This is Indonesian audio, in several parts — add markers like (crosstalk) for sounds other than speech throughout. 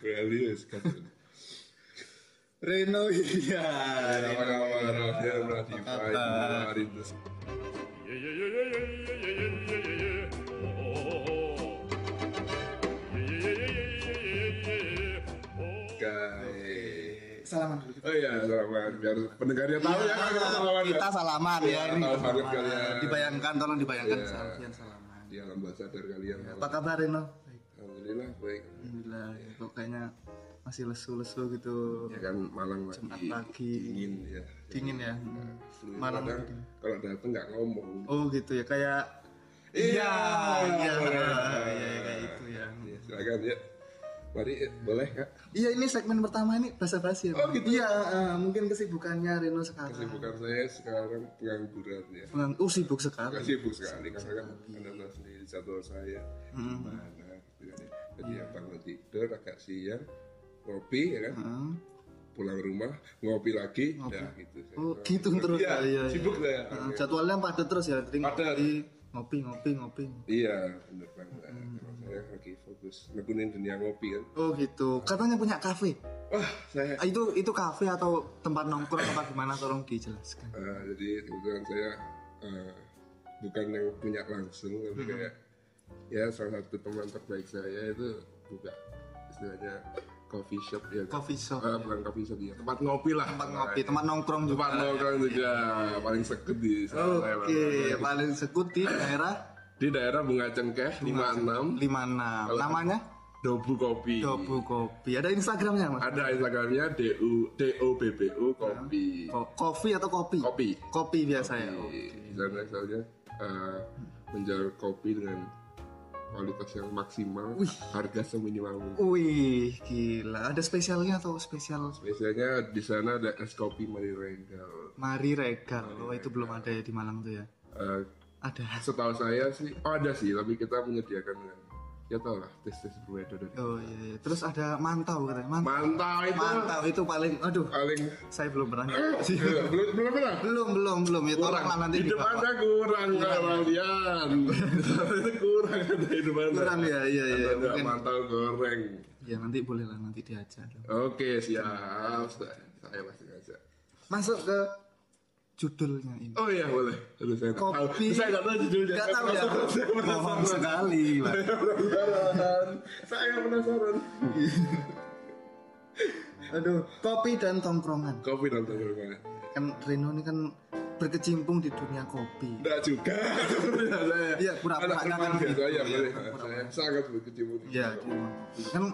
Berali ya. Reno iya. Apa kabar? Ya. Salaman dulu. Oh iya, selamat. Biar pendengarnya tahu ya kan kita salaman ya. Kita salaman ya Iya, ini. tahu banget salaman. kalian. Dibayangkan tolong dibayangkan Iya. Salvian salaman. Di alam bahasa dari kalian. Apa kabar Reno? Alhamdulillah baik. Alhamdulillah. Kok kayaknya masih lesu-lesu gitu. Ya kan Malang Jumat lagi pagi. dingin ya. Dingin ya. Hmm. Flu Malam dingin. kalau datang nggak ngomong. Oh gitu ya kayak Iya. iya iya iya kayak itu ya. Ya, silakan ya. Mari eh, boleh kak. Iya ini segmen pertama ini bahasa basi ya. Oh, gitu. Iya eh, mungkin kesibukannya Reno sekarang. Kesibukan saya sekarang pengangguran ya. Pengang, oh sibuk sekali. Gak sibuk sekali karena kan anda tahu sendiri jadwal saya gimana gitu kan ya. Jadi ya bangun tidur agak siang ngopi ya kan. Hmm. Pulang rumah ngopi lagi, dah gitu. Oh gitu terus. Iya, iya, iya. sibuk saya. Hmm, Jadwalnya padat terus ya. Jadi Padat. ngopi, ngopi, ngopi, ngopi. Iya, bener banget. Kalau saya lagi fokus nekunin dunia ngopi kan. Oh gitu. Katanya punya kafe. Wah, saya Ah, Itu itu kafe atau tempat nongkrong apa gimana? Tolong dijelaskan. eh, jadi kebetulan saya eh, bukan yang punya langsung, tapi kayak ya salah satu teman terbaik saya itu buka istilahnya coffee shop ya. Coffee shop. Eh, bukan coffee shop ya, tempat ngopi lah. Tempat ngopi, tempat nongkrong juga. Tempat nongkrong juga paling seket di. Oke, saya, Bang. paling sekut di daerah Di daerah Bunga Cengkeh 56 56. Namanya Dobu Kopi. Dobu Kopi. Ada Instagramnya mas? Ada Instagramnya DU DOBBU Kopi. Ko- Kopi atau kopi? Kopi. Kopi biasa ya. Di sana misalnya eh, menjual kopi dengan kualitas yang maksimal, harga seminimal mungkin. Wih, gila. Ada spesialnya atau spesial Biasanya di sana ada es kopi Mari Regal. Mari Regal? Oh, itu belum ada ya di Malang tuh ya. Eh, Ada. setahu saya sih, oh ada sih, tapi kita menyediakan ya tau lah tes-tes berbeda dari Oh iya, iya. Terus ada mantau katanya. Mantau. mantap itu Mantau itu paling aduh, paling saya belum pernah sih. (laughs) belum belum pernah belum, belum, belum. Ya tolong nanti hidup anda kurang kalian itu (laughs) kurang ada hidup anda Kurang ya, iya, iya. Mungkin mantau goreng ya nanti boleh lah nanti diajak. oke siap saya pasti ngajak Masuk ke judulnya ini. oh iya boleh Aduh, saya nggak tahu Kopi. saya nggak tahu judulnya Gak tahu ya. saya penasaran sekali. Saya penasaran saya penasaran Aduh, kopi dan tongkrongan. kopi dan tongkrongan Kan Reno ini kan berkecimpung di dunia kopi. Enggak juga Iya, pura-pura kan gitu. Iya, boleh saya sangat berkecimpung Ya, kopi. Kan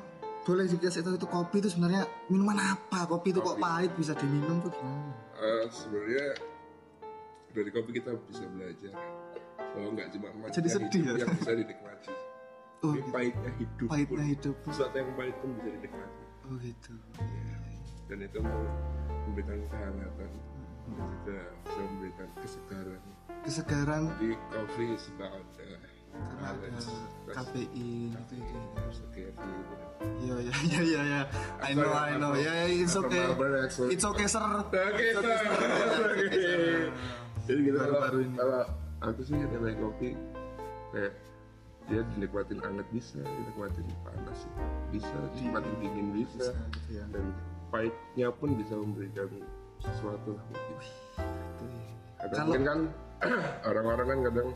boleh dikasih tahu itu kopi itu sebenarnya minuman apa? Kopi itu kok pahit bisa diminum tuh gimana? Eh, sebenarnya dari kopi kita bisa belajar bahwa nggak cuma emas Jadi yang sedih hidup ya? yang bisa dinikmati Oh, tapi gitu. pahitnya hidup Pahitnya pun. hidup. sesuatu yang pahit pun bisa dinikmati Oh gitu. dan itu mau memberikan kehangatan dan juga bisa memberikan kesegaran Kesegaran jadi kopi is about uh, karena ada kafein gitu gitu. Iya iya iya iya ya. I know I know. Ya ya, it's okay. It's okay sir. (laughs) Oke, It's okay, sir. Jadi kalau, Baru-baru ini. kalau aku sih nilai kopi kayak dia dinikmatin anget bisa, dinikmatin panas sih. bisa, dinikmatin dingin bisa, gitu ya. dan pahitnya pun bisa memberikan sesuatu lah mungkin. Gitu. Kadang Kalau- mungkin kan (clears throat) orang-orang kan kadang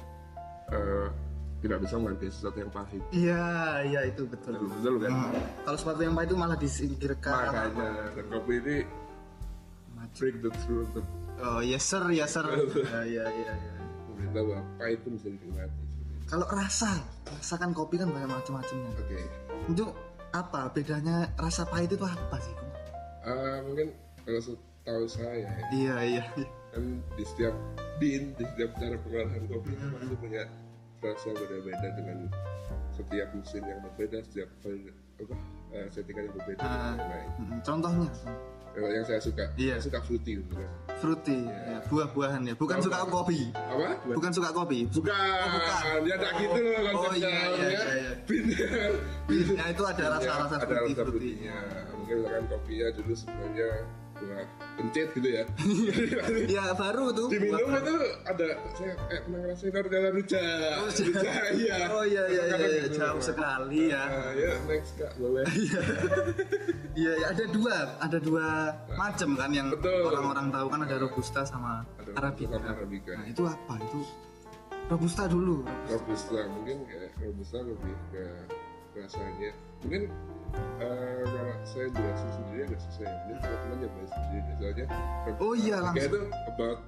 eh, tidak bisa menghargai sesuatu yang pahit. Iya iya itu betul. Betul, betul kan? Hmm. Kalau sepatu yang pahit itu malah disingkirkan. Makanya dan kopi ini Maju. break the truth untuk Oh yes sir yes sir. (laughs) Ya ya ya. ya. memberitahu bahwa pahit pun bisa dinikmati. Kalau rasa, rasa kan kopi kan banyak macam-macamnya. Oke. Itu apa bedanya rasa pahit itu apa sih? Ah, mungkin kalau setahu saya ya, Iya iya. kan di setiap bin di setiap cara pengolahan kopi itu pasti punya rasa beda-beda dengan setiap mesin yang berbeda setiap apa eh, settingan yang berbeda. Mm, Contohnya Kalau yang saya suka, Iya. suka fruity kan. fruity, ya, buah-buahan ya. Bukan suka kopi. Apa? Bukan suka kopi. Bukan, bukan. ya tak gitu loh Oh, konsepnya. iya, iya, ya. iya, iya. Binnya, Ya itu ada rasa-rasa ada fruity rasa fruity. fruity-nya. Mungkin misalkan kopinya dulu sebenarnya gua pencet gitu ya. (laughs) Ya baru tuh. Diminum itu ada saya kayak pernah ngerasain Nordella Ruja. (laughs) Ruja iya. Oh iya iya iya, gitu. jauh sekali ya. Nah, ya next kak boleh. (laughs) Iya. Iya, ada dua ada dua macam kan yang orang-orang tahu kan ada robusta sama Ada arabica. Sama Arabica. nah itu apa? Itu robusta dulu. Robusta mungkin kayak robusta lebih ke rasanya mungkin eh, kalau saya jelasin sendiri agak susah ya mungkin teman-teman nyobain sendiri soalnya Oh iya, kayak langsung. itu about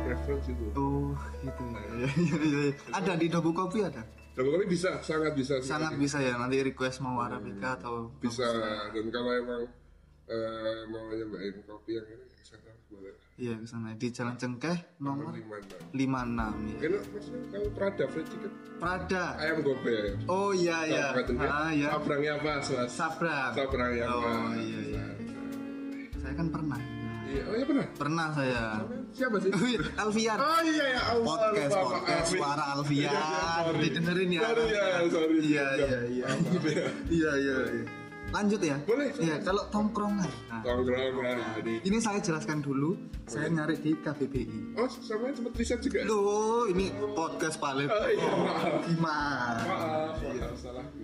preference itu oh gitu ya. Iya, iya. (laughs) ada di dobu kopi ada Double kopi bisa, sangat bisa. sangat bisa ya nanti request mau arabica atau bisa. Dan kalau emang eh, mau nyobain kopi yang ini, sana boleh. iya ke sana di jalan cengkeh nomor Di mana? 56 ya Mungkin kalau Prada fried chicken, Prada ayam gope ya. oh iya iya ya. ah ya Sabrangnya apa, Mas? sabrang Sabrangnya apa? oh iya iya saya kan pernah Iya, oh iya pernah. pernah saya Siapa sih? Oh iya, Alfian Oh iya ya, Allah, podcast lupa, podcast maaf. suara Alfian Iya, iya, didengerin ya Sorry ya, sorry. iya iya iya Maaf ya. iya iya iya. Lanjut ya Boleh. iya kalau tongkrongan nah, Tongkrongan. Jadi, ini saya jelaskan dulu saya nyari di KBBI oh sama sempat riset juga. Loh, ini podcast paling Oh iya, maaf. gimana Maaf, maaf, salahku.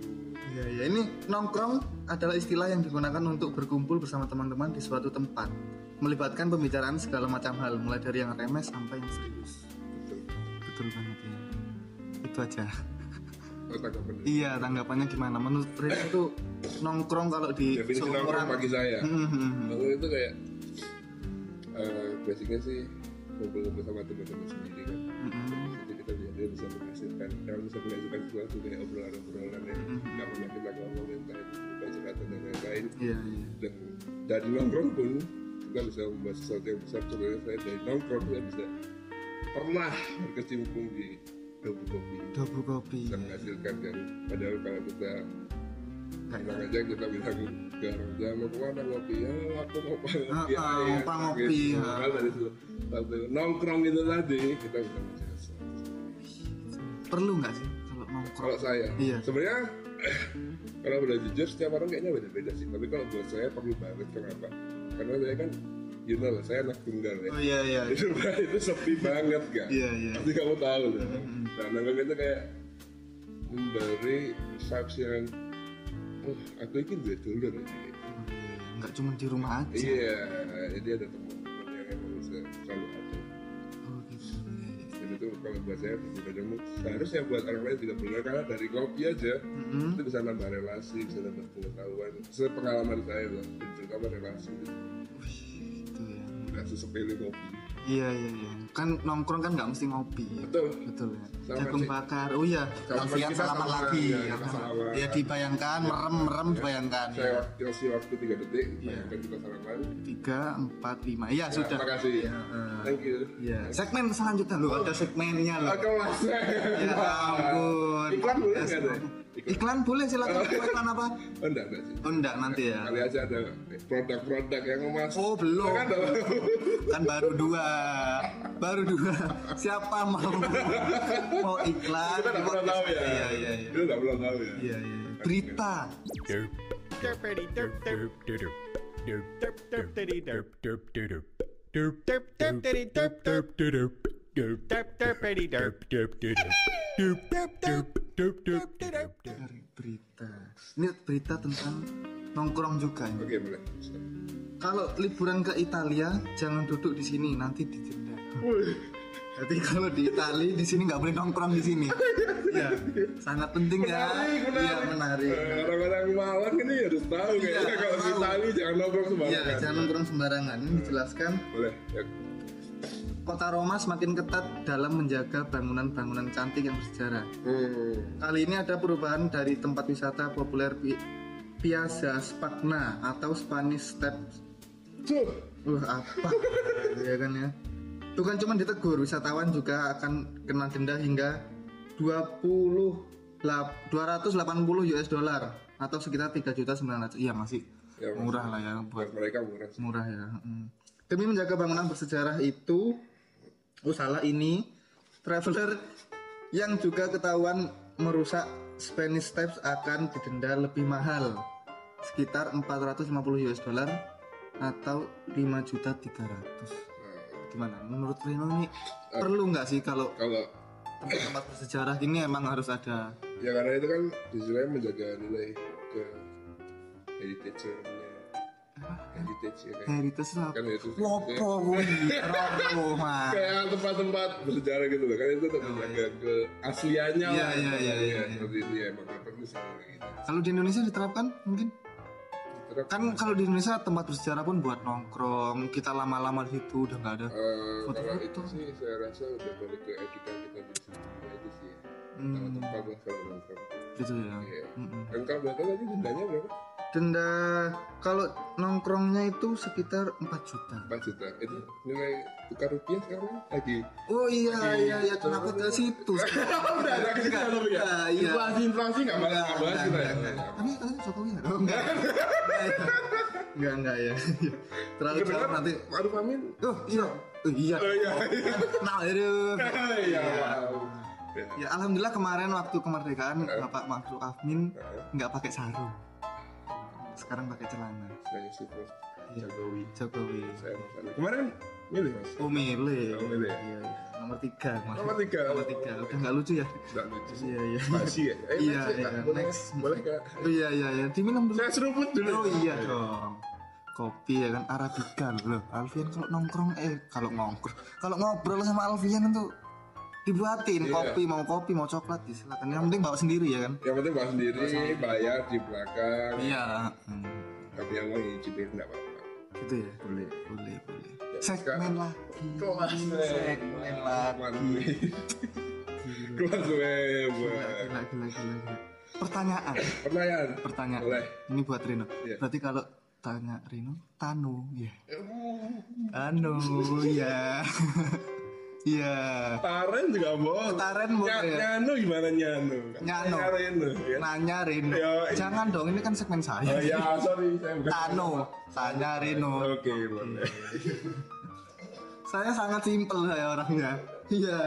Iya, iya. Ini nongkrong adalah istilah yang digunakan untuk berkumpul bersama teman-teman di suatu tempat, melibatkan pembicaraan segala macam hal, mulai dari yang remeh sampai yang serius. Betul. Betul banget ya. Itu aja. Tanggapan. Iya, tanggapannya gimana? Menurut Prince itu nongkrong kalau di Definisi nongkrong seumuran bagi saya. Hmm, hmm, hmm. Nongkrong itu kayak eh basicnya sih ngumpul-ngumpul sama teman-teman sendiri kan. Jadi kita biasanya bisa menghasilkan, kalau bisa menghasilkan sesuatu kayak obrolan-obrolan yang nggak pernah kita ngomongin entah itu bukan cerita dan lain-lain. Iya, iya. Dan dari nongkrong pun kita bisa membuat sesuatu yang besar. Contohnya saya dari nongkrong saya bisa pernah berkecimpung di dobu kopi. Dobu kopi. Bisa menghasilkan kan. Padahal kalau kita bilang aja kita bilang jangan mau ke mana ngopi ya aku mau ngopi Ah, ah, numpang ngopi, gitu. ah. Kan dari situ satu nongkrong itu tadi kita bisa sesuatu. Perlu nggak sih kalau nongkrong? kalau saya Iya. sebenarnya kalau boleh jujur setiap orang kayaknya beda-beda sih tapi kalau buat saya perlu banget kenapa karena saya kan you know lah saya anak tunggal ya Oh iya, iya. iya. itu itu sepi banget kan Iya, iya. pasti kamu tahu lah nah nongkrong itu kayak memberi vibes yang oh aku ini duit dulu deh Nggak cuma di rumah aja. iya jadi ada teman-teman yang emang bisa selalu ada Oh gitu. Itu kalau buat saya berbeda seharusnya buat orang lain juga benar karena dari kopi aja Mm-mm. itu bisa nambah relasi bisa nambah pengetahuan sepengalaman saya loh terutama relasi itu Wih, itu ya. Nggak sesepele kopi Iya iya iya. Kan nongkrong kan nggak mesti ngopi. Ya. betul Betul ya. Sama Jagung sih. bakar. Oh iya. Alfian salaman sama, lagi. ya, Ya, salaman. ya dibayangkan merem merem dibayangkan. saya Ya. kasih waktu tiga detik Iya. dan kita salaman Tiga empat lima. Iya ya, sudah. terima kasih Ya, eh. thank you Iya. Segmen selanjutnya loh. Ada segmennya loh. Mas Ya (laughs) ampun. iklan boleh nggak iklan Iklan boleh silakan. Iklan apa? oh enggak enggak sih Oh enggak nanti ya. kali aja ada produk-produk yang mas Oh belum. kan Kan baru dua. Baru dua. Siapa mau mau iklan? kita nggak pernah tahu ya Iya iya iya. kita nggak pernah tahu ya Iya iya. Berita. derp derp derp derp derp derp derp derp derp derp derp derp derp derp derp derp derp derp derpity derp derp derp derp derp derp derp derp derp dari berita. Ini berita tentang nongkrong juga ini. oke boleh. Kalau liburan ke Italia jangan duduk di sini nanti didenda. Jadi kalau di Italia di sini nggak boleh nongkrong di sini. Ya, sangat penting ya. menarik Iya menarik. Eh, orang-orang Malang ini harus tahu Iya, kayaknya kalau di tahu. Itali jangan nongkrong Iya, sembarangan jangan nongkrong sembarangan. Ini dijelaskan boleh ya. Kota Roma semakin ketat dalam menjaga bangunan-bangunan cantik yang bersejarah. hmm. Kali ini ada perubahan dari tempat wisata populer Pi- Piazza Spagna atau Spanish Steps. Tuh, Wah apa? (laughs) ya kan ya. Itu kan cuma ditegur, wisatawan juga akan kena denda hingga 20 lap- 280 US dollar atau sekitar 3 juta 900. Iya masih Ya, murah lah ya buat mereka murah murah ya. mm. Demi menjaga bangunan bersejarah itu, oh salah ini, traveler yang juga ketahuan merusak Spanish Steps akan didenda lebih mahal, sekitar 450 US dollar atau 5 juta 300 Nah, gimana? Menurut Reno ini perlu nggak sih kalau kalau tempat-tempat bersejarah ini emang harus ada? Ya karena itu kan istilahnya menjaga nilai ke heritage-nya heritage ya kayak. Heritage lah kan itu lopo ropo mah kayak (laughs) tempat-tempat bersejarah gitu loh. Kan itu tetap menjaga ke asliannya Iya, lah iya, iya, iya, iya. seperti itu ya. Emang perlu sih kayak kalau di Indonesia diterapkan mungkin? Kan kalau di Indonesia tempat bersejarah pun buat nongkrong kita lama-lama di situ udah nggak ada kalau Foto-foto. itu sih saya rasa udah balik ke etika kita di sini aja sih ya. Hmm. Gitu ya Iya. Kalau berapa tadi dendanya berapa? denda kalau nongkrongnya itu sekitar 4 juta 4 juta itu nilai tukar rupiah sekarang lagi oh iya iya iya kenapa ke situ (laughs) udah ada ke situ ya iya. inflasi inflasi nggak nggak bahas kita ya Tapi katanya Jokowi? Oh, enggak. enggak, enggak ya. Terlalu jauh nanti. Maruf Amin Oh, iya. Oh, iya. oh iya Nah, aduh. (laughs) iya wow. Ya. Ya, alhamdulillah kemarin waktu kemerdekaan Bapak Maruf Amin nggak pakai sarung. Sekarang pakai celana. saya support Jokowi Jokowi. saya Anies. kemarin milih mas Oh, milih. Oh, milih ya? Iya, iya. Nomor tiga, Mas. nomor tiga Nomor tiga. Udah nggak lucu ya? nggak lucu sih Iya, iya. Pasti ya eh Iya, next ya, iya, next. boleh kak Oh, iya, iya, iya. Diminum dulu. saya seruput dulu Oh iya dong. Kopi ya kan Arabica loh. Alfian kalau nongkrong eh kalau nongkrong kalau ngobrol sama Alfian itu dibuatin Iya. kopi mau kopi mau coklat ya silakan. Yang penting bawa sendiri ya kan. yang penting bawa sendiri bayar di belakang Iya. Hmm, tapi yang mau nyicipin nggak apa-apa gitu ya. boleh Boleh boleh. Ya, Segmen lagi. Segmen lagi. kelas web Gila gila gila gila. Pertanyaan. pertanyaan Pertanyaan. boleh Ini buat Rino. Iya. Berarti kalau tanya Rino, Tanu, ya. Tanu, ya. (laughs) Iya. Taren juga boleh Taren Nya- boleh. nyanu gimana nyanu Nyanu. Reno, ya. Nanya Rino. Yo, iya. Jangan dong, ini kan segmen oh saya. ya sorry saya (laughs) bukan Tano, tanya Rino. oke boleh Saya sangat simpel saya orangnya. Iya.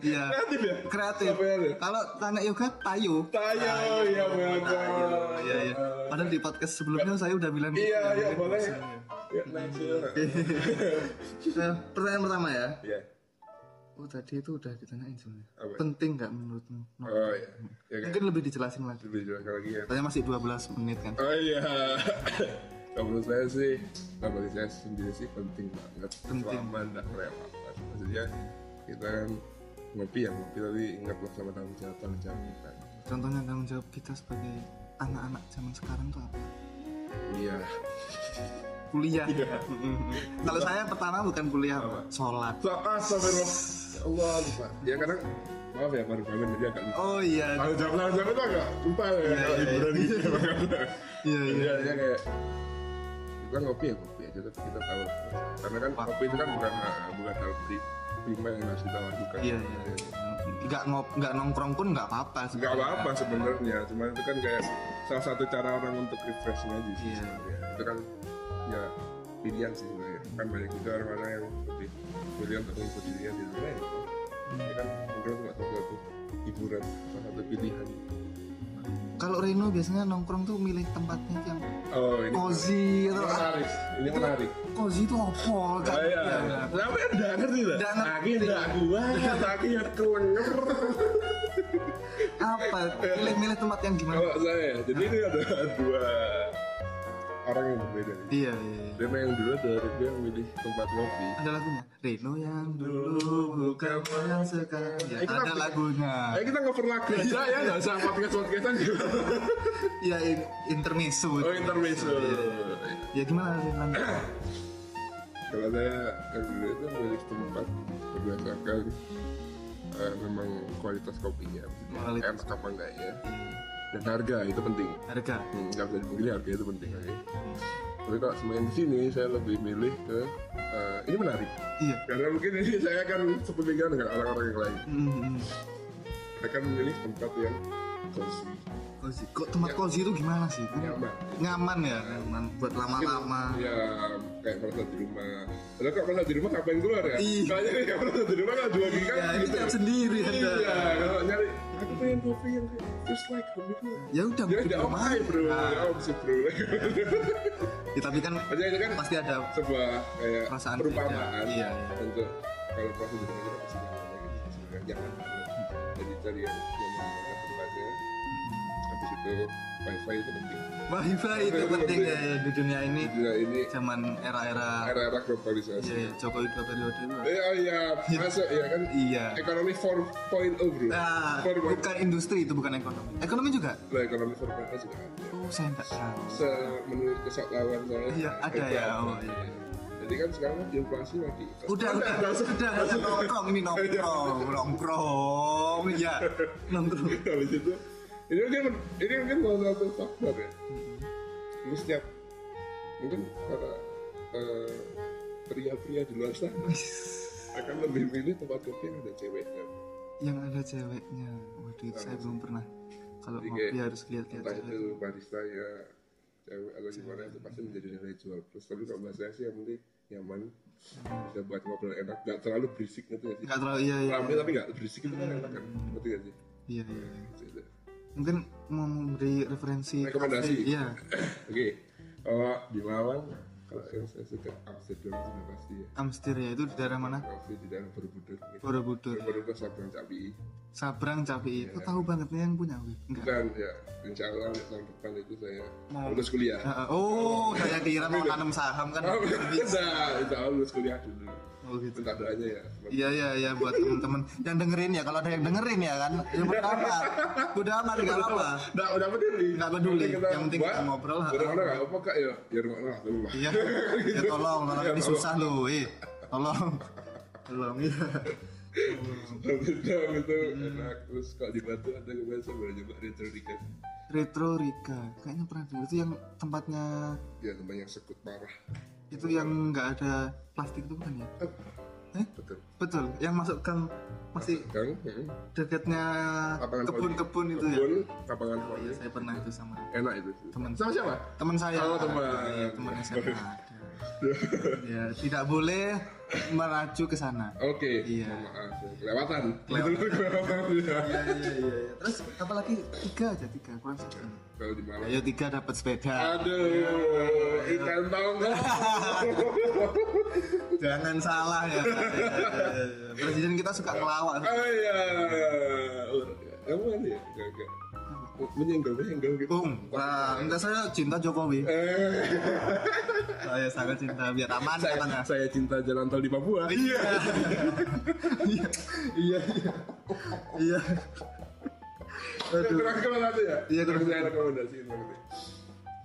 Iya. kreatif ya Kreatif. Ya? Kalau tanya yoga, tayo. tayo ya Tayo. benar Iya, iya. Padahal di podcast sebelumnya saya udah bilang gitu. iya iya boleh ya next ya Nah, (laughs) pertanyaan pertama ya. Iya. Oh tadi itu udah ditanyain sebenarnya. Apa? Penting nggak menurutmu? oh iya ya kan Mungkin lebih dijelasin lagi. lebih jelas lagi ya Tanya masih 12 menit kan. oh iya (laughs) kalau menurut saya sih kalau bagi saya sendiri sih penting banget Penting. selama nggak kelewatan maksudnya kita kan ngopi ya ngopi tapi ingatlah sama tanggung jawab tanggung jawab kita Contohnya tanggung jawab kita sebagai anak-anak zaman sekarang tuh apa? iya Kuliah. Kalau saya pertama bukan kuliah, Pak. sholat. ya Allah lupa ya kadang maaf ya baru bangun jadi agak lupa Oh iya. tanggung jawab tanggung jawab itu agak lupa ya Iya, kalau iya, hiburan iya. gitu Iya Jadi iya. artinya kayak kita ngopi ya ngopi aja tapi kita tahu karena kan kopi itu kan bukan bukan hal pri- prima yang harus kita lakukan Iya iya. Nggak ngop, nggak nongkrong pun nggak apa-apa. nggak apa-apa sebenarnya cuma itu kan kayak salah satu cara orang untuk refreshing aja sih Iya. sebenarnya. itu kan ya pilihan sih sebenarnya kan banyak juga orang-orang yang lebih pilihan untuk mengikuti dirinya di itu ya kan mungkin cuma salah satu hiburan salah satu pilihan Kalau Reno biasanya nongkrong tuh milih tempatnya yang oh ini cozy ini atau menarik ini menarik cozy itu apa? Kan? Oh iya, tapi udah ngerti lah. Nggak. Aki nggak kuat, aki ya kelenger. Apa? Milih-milih tempat yang gimana? Kalau saya, jadi ini ada dua orang yang berbeda. nih. Iya iya. iya. Reno yang dulu adalah dia yang milih tempat ngopi. Ada lagunya. Reno yang dulu bukan yang sekarang. Ya, Eh, ada lagunya. Ayo kita cover lagu aja ya, nggak usah podcast podcastan juga. Iya (laughs) in- intermezzo. Oh intermezzo. Ya gimana Ren? Lanjut. (clears throat) Kalau saya yang dulu itu milih tempat berdasarkan eh, memang kualitas kopinya, Kualitas. enak apa enggak ya, dan harga itu penting. Harga. Hmm, nggak bisa dipungkiri harga itu penting oke. Tapi kalau semakin ke sini saya lebih milih ke eh, ini menarik Iya. karena mungkin ini saya akan sepemikiran dengan orang-orang yang lain. Hmm, Saya akan memilih tempat yang cozy, Cozy. Kok tempat cozy itu gimana sih? nyaman Nyaman ya, nyaman. Buat lama-lama. ya kayak merasa di rumah. Padahal kalau merasa di rumah ngapain keluar ya? Iya. kalau nyari kayak merasa di rumah kan dua gigi kan. Ya, itu gitu kan sendiri iya kalau nyari aku pengen kopi yang just like home itu. Ya udah, ya udah oke bro. Nah, ya sih bro. Ya, tapi kan Maksudnya itu kan pasti ada sebuah kayak Perasaan perumpamaan. Iya, iya. untuk kalau proses di rumah kita pasti nyaman gitu. Sebenarnya banget. jadi cari yang nyaman itu wifi itu penting wifi itu penting ya, ya di dunia ini. Gila ini Zaman era-era era-era globalisasi ya, ya, Jokowi dua periode itu. Oh iya, masuk ya kan Iya. ekonomi 4.0 bro Nah, 4.0 bukan industri itu bukan ekonomi. Ekonomi juga. Nah, ekonomi 4.0 juga ada Oh, saya nggak tahu. Se menurut kesok lawan saya Iya, ada ya. Oh, iya. jadi kan sekarang kan inflasi lagi Udah, udah, udah, udah, nongkrong ini nongkrong, nongkrong, ya, nongkrong. habis itu ini mungkin ini mungkin salah satu faktor ya. Lu setiap mungkin para eh, pria-pria di luar sana (laughs) akan lebih milih tempat kopi yang ada ceweknya. Yang ada ceweknya, waduh itu saya belum pernah. Kalau Jadi ngopi kayak harus lihat-lihat entah cewek. itu barista ya cewek atau gimana itu pasti menjadi nilai jual. Plus tapi kalau bahasa sih yang penting nyaman. Bisa buat ngobrol enak. Gak terlalu berisik gitu ya sih. Nggak terlalu, iya, iya, rame tapi gak berisik itu kan enak kan. Ngerti gak sih? Iya, iya. Gitu, gitu. Mungkin mau memberi referensi. Rekomendasi. kafe, Iya, (clears throat) Oke, kalau di Malang, kalau yang saya suka Amsterdam sudah pasti ya. Amstir ya itu di daerah mana? Kafe di daerah Borobudur. Gitu. Borobudur. Borobudur Sabang Capi. Sabrang Capi. Aku tahu banget nih yang punya. Enggak. Dan ya, insya Allah tahun depan itu saya Mau. lulus kuliah. Ah, Oh, saya kira mau tanam saham kan. Oh, (laughs) nah, insya Allah lulus kuliah dulu. Oh gitu. Minta doanya ya. Iya iya iya buat teman-teman yang dengerin ya kalau ada yang dengerin ya kan ya udah amat udah amat nggak apa Nggak, udah peduli. Nggak peduli. Yang penting kita ngobrol. Udah mana nggak apa kak ya? Ya lah, rumah. iya ya tolong tolong ini susah loh eh tolong tolong iya Amsterdam itu enak. Terus kalau di Batu ada saya baru coba retro tiket. Retro Rika kayaknya pernah dengar itu yang tempatnya Ya tempat yang sekut parah. Itu yang nggak ada plastik itu bukan ya eh Betul. betul yang masuk gang masih Kang, hmm. dekatnya kebun-kebun itu ya Kebun, lapangan voli. Iya, saya pernah itu sama Enak itu. Teman. Sama siapa? teman saya Oh, teman. Iya, teman SMA ada ya tidak boleh meracu ke sana Oke. Iya. Mohon Maaf, ya. kelewatan. Kelewatan. (laughs) Kelewatan. ya. iya iya iya terus apalagi tiga aja tiga kurang satu Kalau di Malang. ayo tiga dapat sepeda Aduh, ikan tongkol. (laughs) jangan salah ya presiden kita suka (laughs) ngelawak Oh iya. Kamu kan ya? Enggak, enggak. Menyenggol, menyenggol gitu. Bung, nah, enggak saya cinta Jokowi. Eh, Saya sangat cinta biar aman saya, katanya. saya cinta jalan tol di Papua. Iya. Iya. Iya. Iya. Aduh. Kurang satu ya? Iya, kurang saya rekomendasiin ya.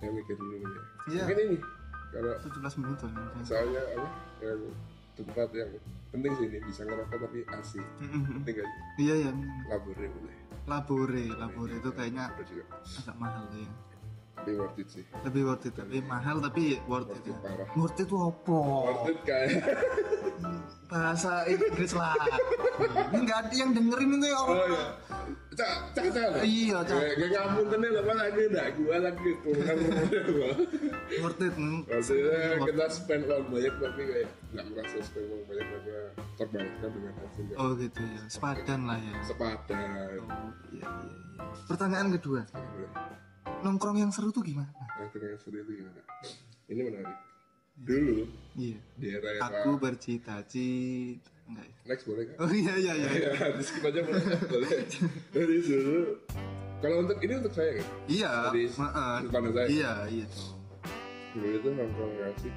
Yang mikir dulu ya. Iya. Mungkin ini. Kalau 17 menit tuh. soalnya apa? Yang tempat yang penting sih ini bisa ngerokok tapi asik. Penting gak sih? Iya ya. Labore boleh. Labore, labore itu kayaknya agak mahal tuh ya. Tapi worth it sih. Lebih worth it, tapi mahal tapi worth it Worth it ya. parah. Worth it apa? Worth it kayak. Bahasa Inggris lah. Ini nggak ada yang dengerin itu ya Oh orang. iya. Cak, cak, cak. Iya, Cak. Kayak kayak ngampun tenan apa lagi enggak gua lagi itu kan. Worth it. Maksudnya kita spend uang banyak tapi kayak nggak merasa spend uang banyak karena terbaikkan dengan hasil yang Oh gitu ya. Sepadan lah ya. sepadan. Oh, iya, iya, iya. Pertanyaan kedua, nongkrong yang seru tuh gimana? Nah, dengan seru itu gimana? Ini menarik. Dulu Iya. di era-era Aku bercita-cita. Enggak ya? next boleh kan? Oh iya iya iya. Ya, di skip aja boleh. (laughs) boleh. Dari dulu. Kalau untuk ini untuk saya kan? Iya. Dari sudut pandang saya. Iya iya. Dulu itu nongkrong asik.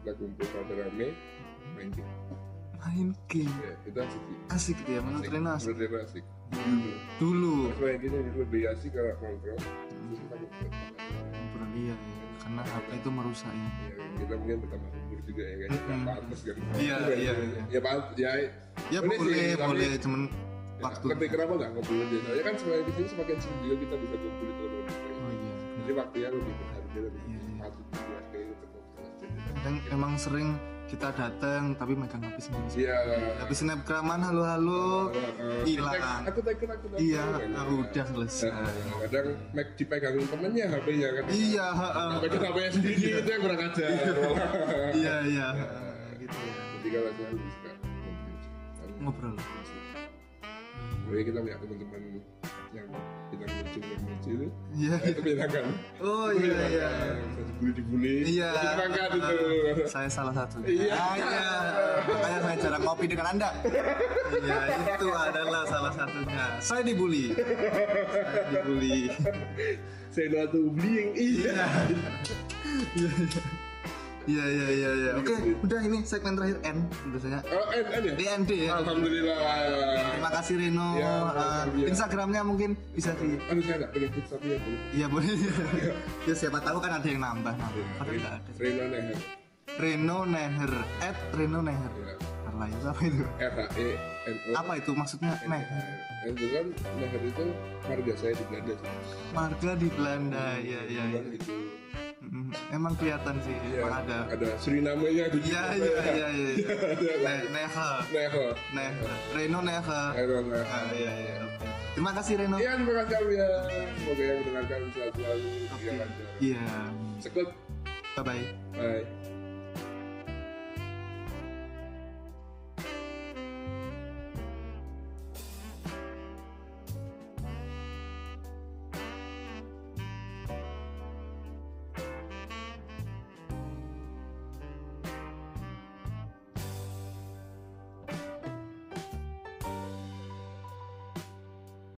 Kita kumpul pada rame, main game. Main game. Ya, itu asik sih. Asik gitu ya, menurut Rena asik. Menurut asik. Dulu. Dulu. Terus main gini lebih asik kalau nongkrong. Terus kita. Ngobrol iya ya. Karena HP itu merusak ya. Kita mungkin pertama umur juga ya kan. Nggak pantas kan. Iya, (laughs) iya, iya. Ya pantas. Ya, Ya boleh boleh tapi- cuman waktu. lebih kenapa nggak ngobrolin dia? Soalnya kan semakin di sini semakin sering juga kita bisa kumpul itu lebih Oh iya. Jadi waktunya lebih berharga lebih Iya, iya. patut dihargai untuk ngobrol. Dan emang sering kita datang tapi megang HP sendiri Iya. HP snapgraman halo-halo hilang. Aku takut aku takut. iya ah, udah selesai. Kadang Mac dipegang temennya HP-nya kan. iya heeh. Pegang HP-nya sendiri itu yang kurang ajar. (laughs) iya. Iya gitu ya. Jadi kalau saya lebih suka ngobrol. Jadi kita punya teman-teman yang kita lucu yang lucu itu. iya Nah, itu menyenangkan. oh iya iya Bisa dibully-dibully. Iya, Itu menyenangkan itu. saya salah satu. Iya. Ah, iya. Makanya saya jarang ngopi dengan Anda. Iya, itu adalah salah satunya. Saya dibully. Saya dibully. Saya to bullying. Iya. Iya, iya, iya, iya, iya. Oke, udah ini segmen terakhir N biasanya. Oh, N, N ya? DND ya. Alhamdulillah. Terima kasih Reno. Ya, Uh. Instagramnya mungkin bisa di Aduh saya nggak pengen tapi ya boleh. Iya boleh. (laughs) ya siapa tahu kan ada yang nambah. nambah. Padahal nggak ada. Reno Neher. Reno Neher. At Reno Neher. Ya. Lain apa itu? R H E N O. Apa itu maksudnya Neher? Itu kan Neher itu marga saya di Belanda. Marga di Belanda, ya ya ya. Bukan itu. Mm, Emang kelihatan sih, Iya. emang ada. Ada Suriname-nya di Iya iya iya iya. Ne- Neha, Neher. Neha, Reno Neha. Reno Neher. Ah, iya iya. oke. Terima kasih Reno. Iya terima kasih Om ya. Semoga yang mendengarkan selalu. Iya lancar. Iya. Sekut. Bye bye. Bye.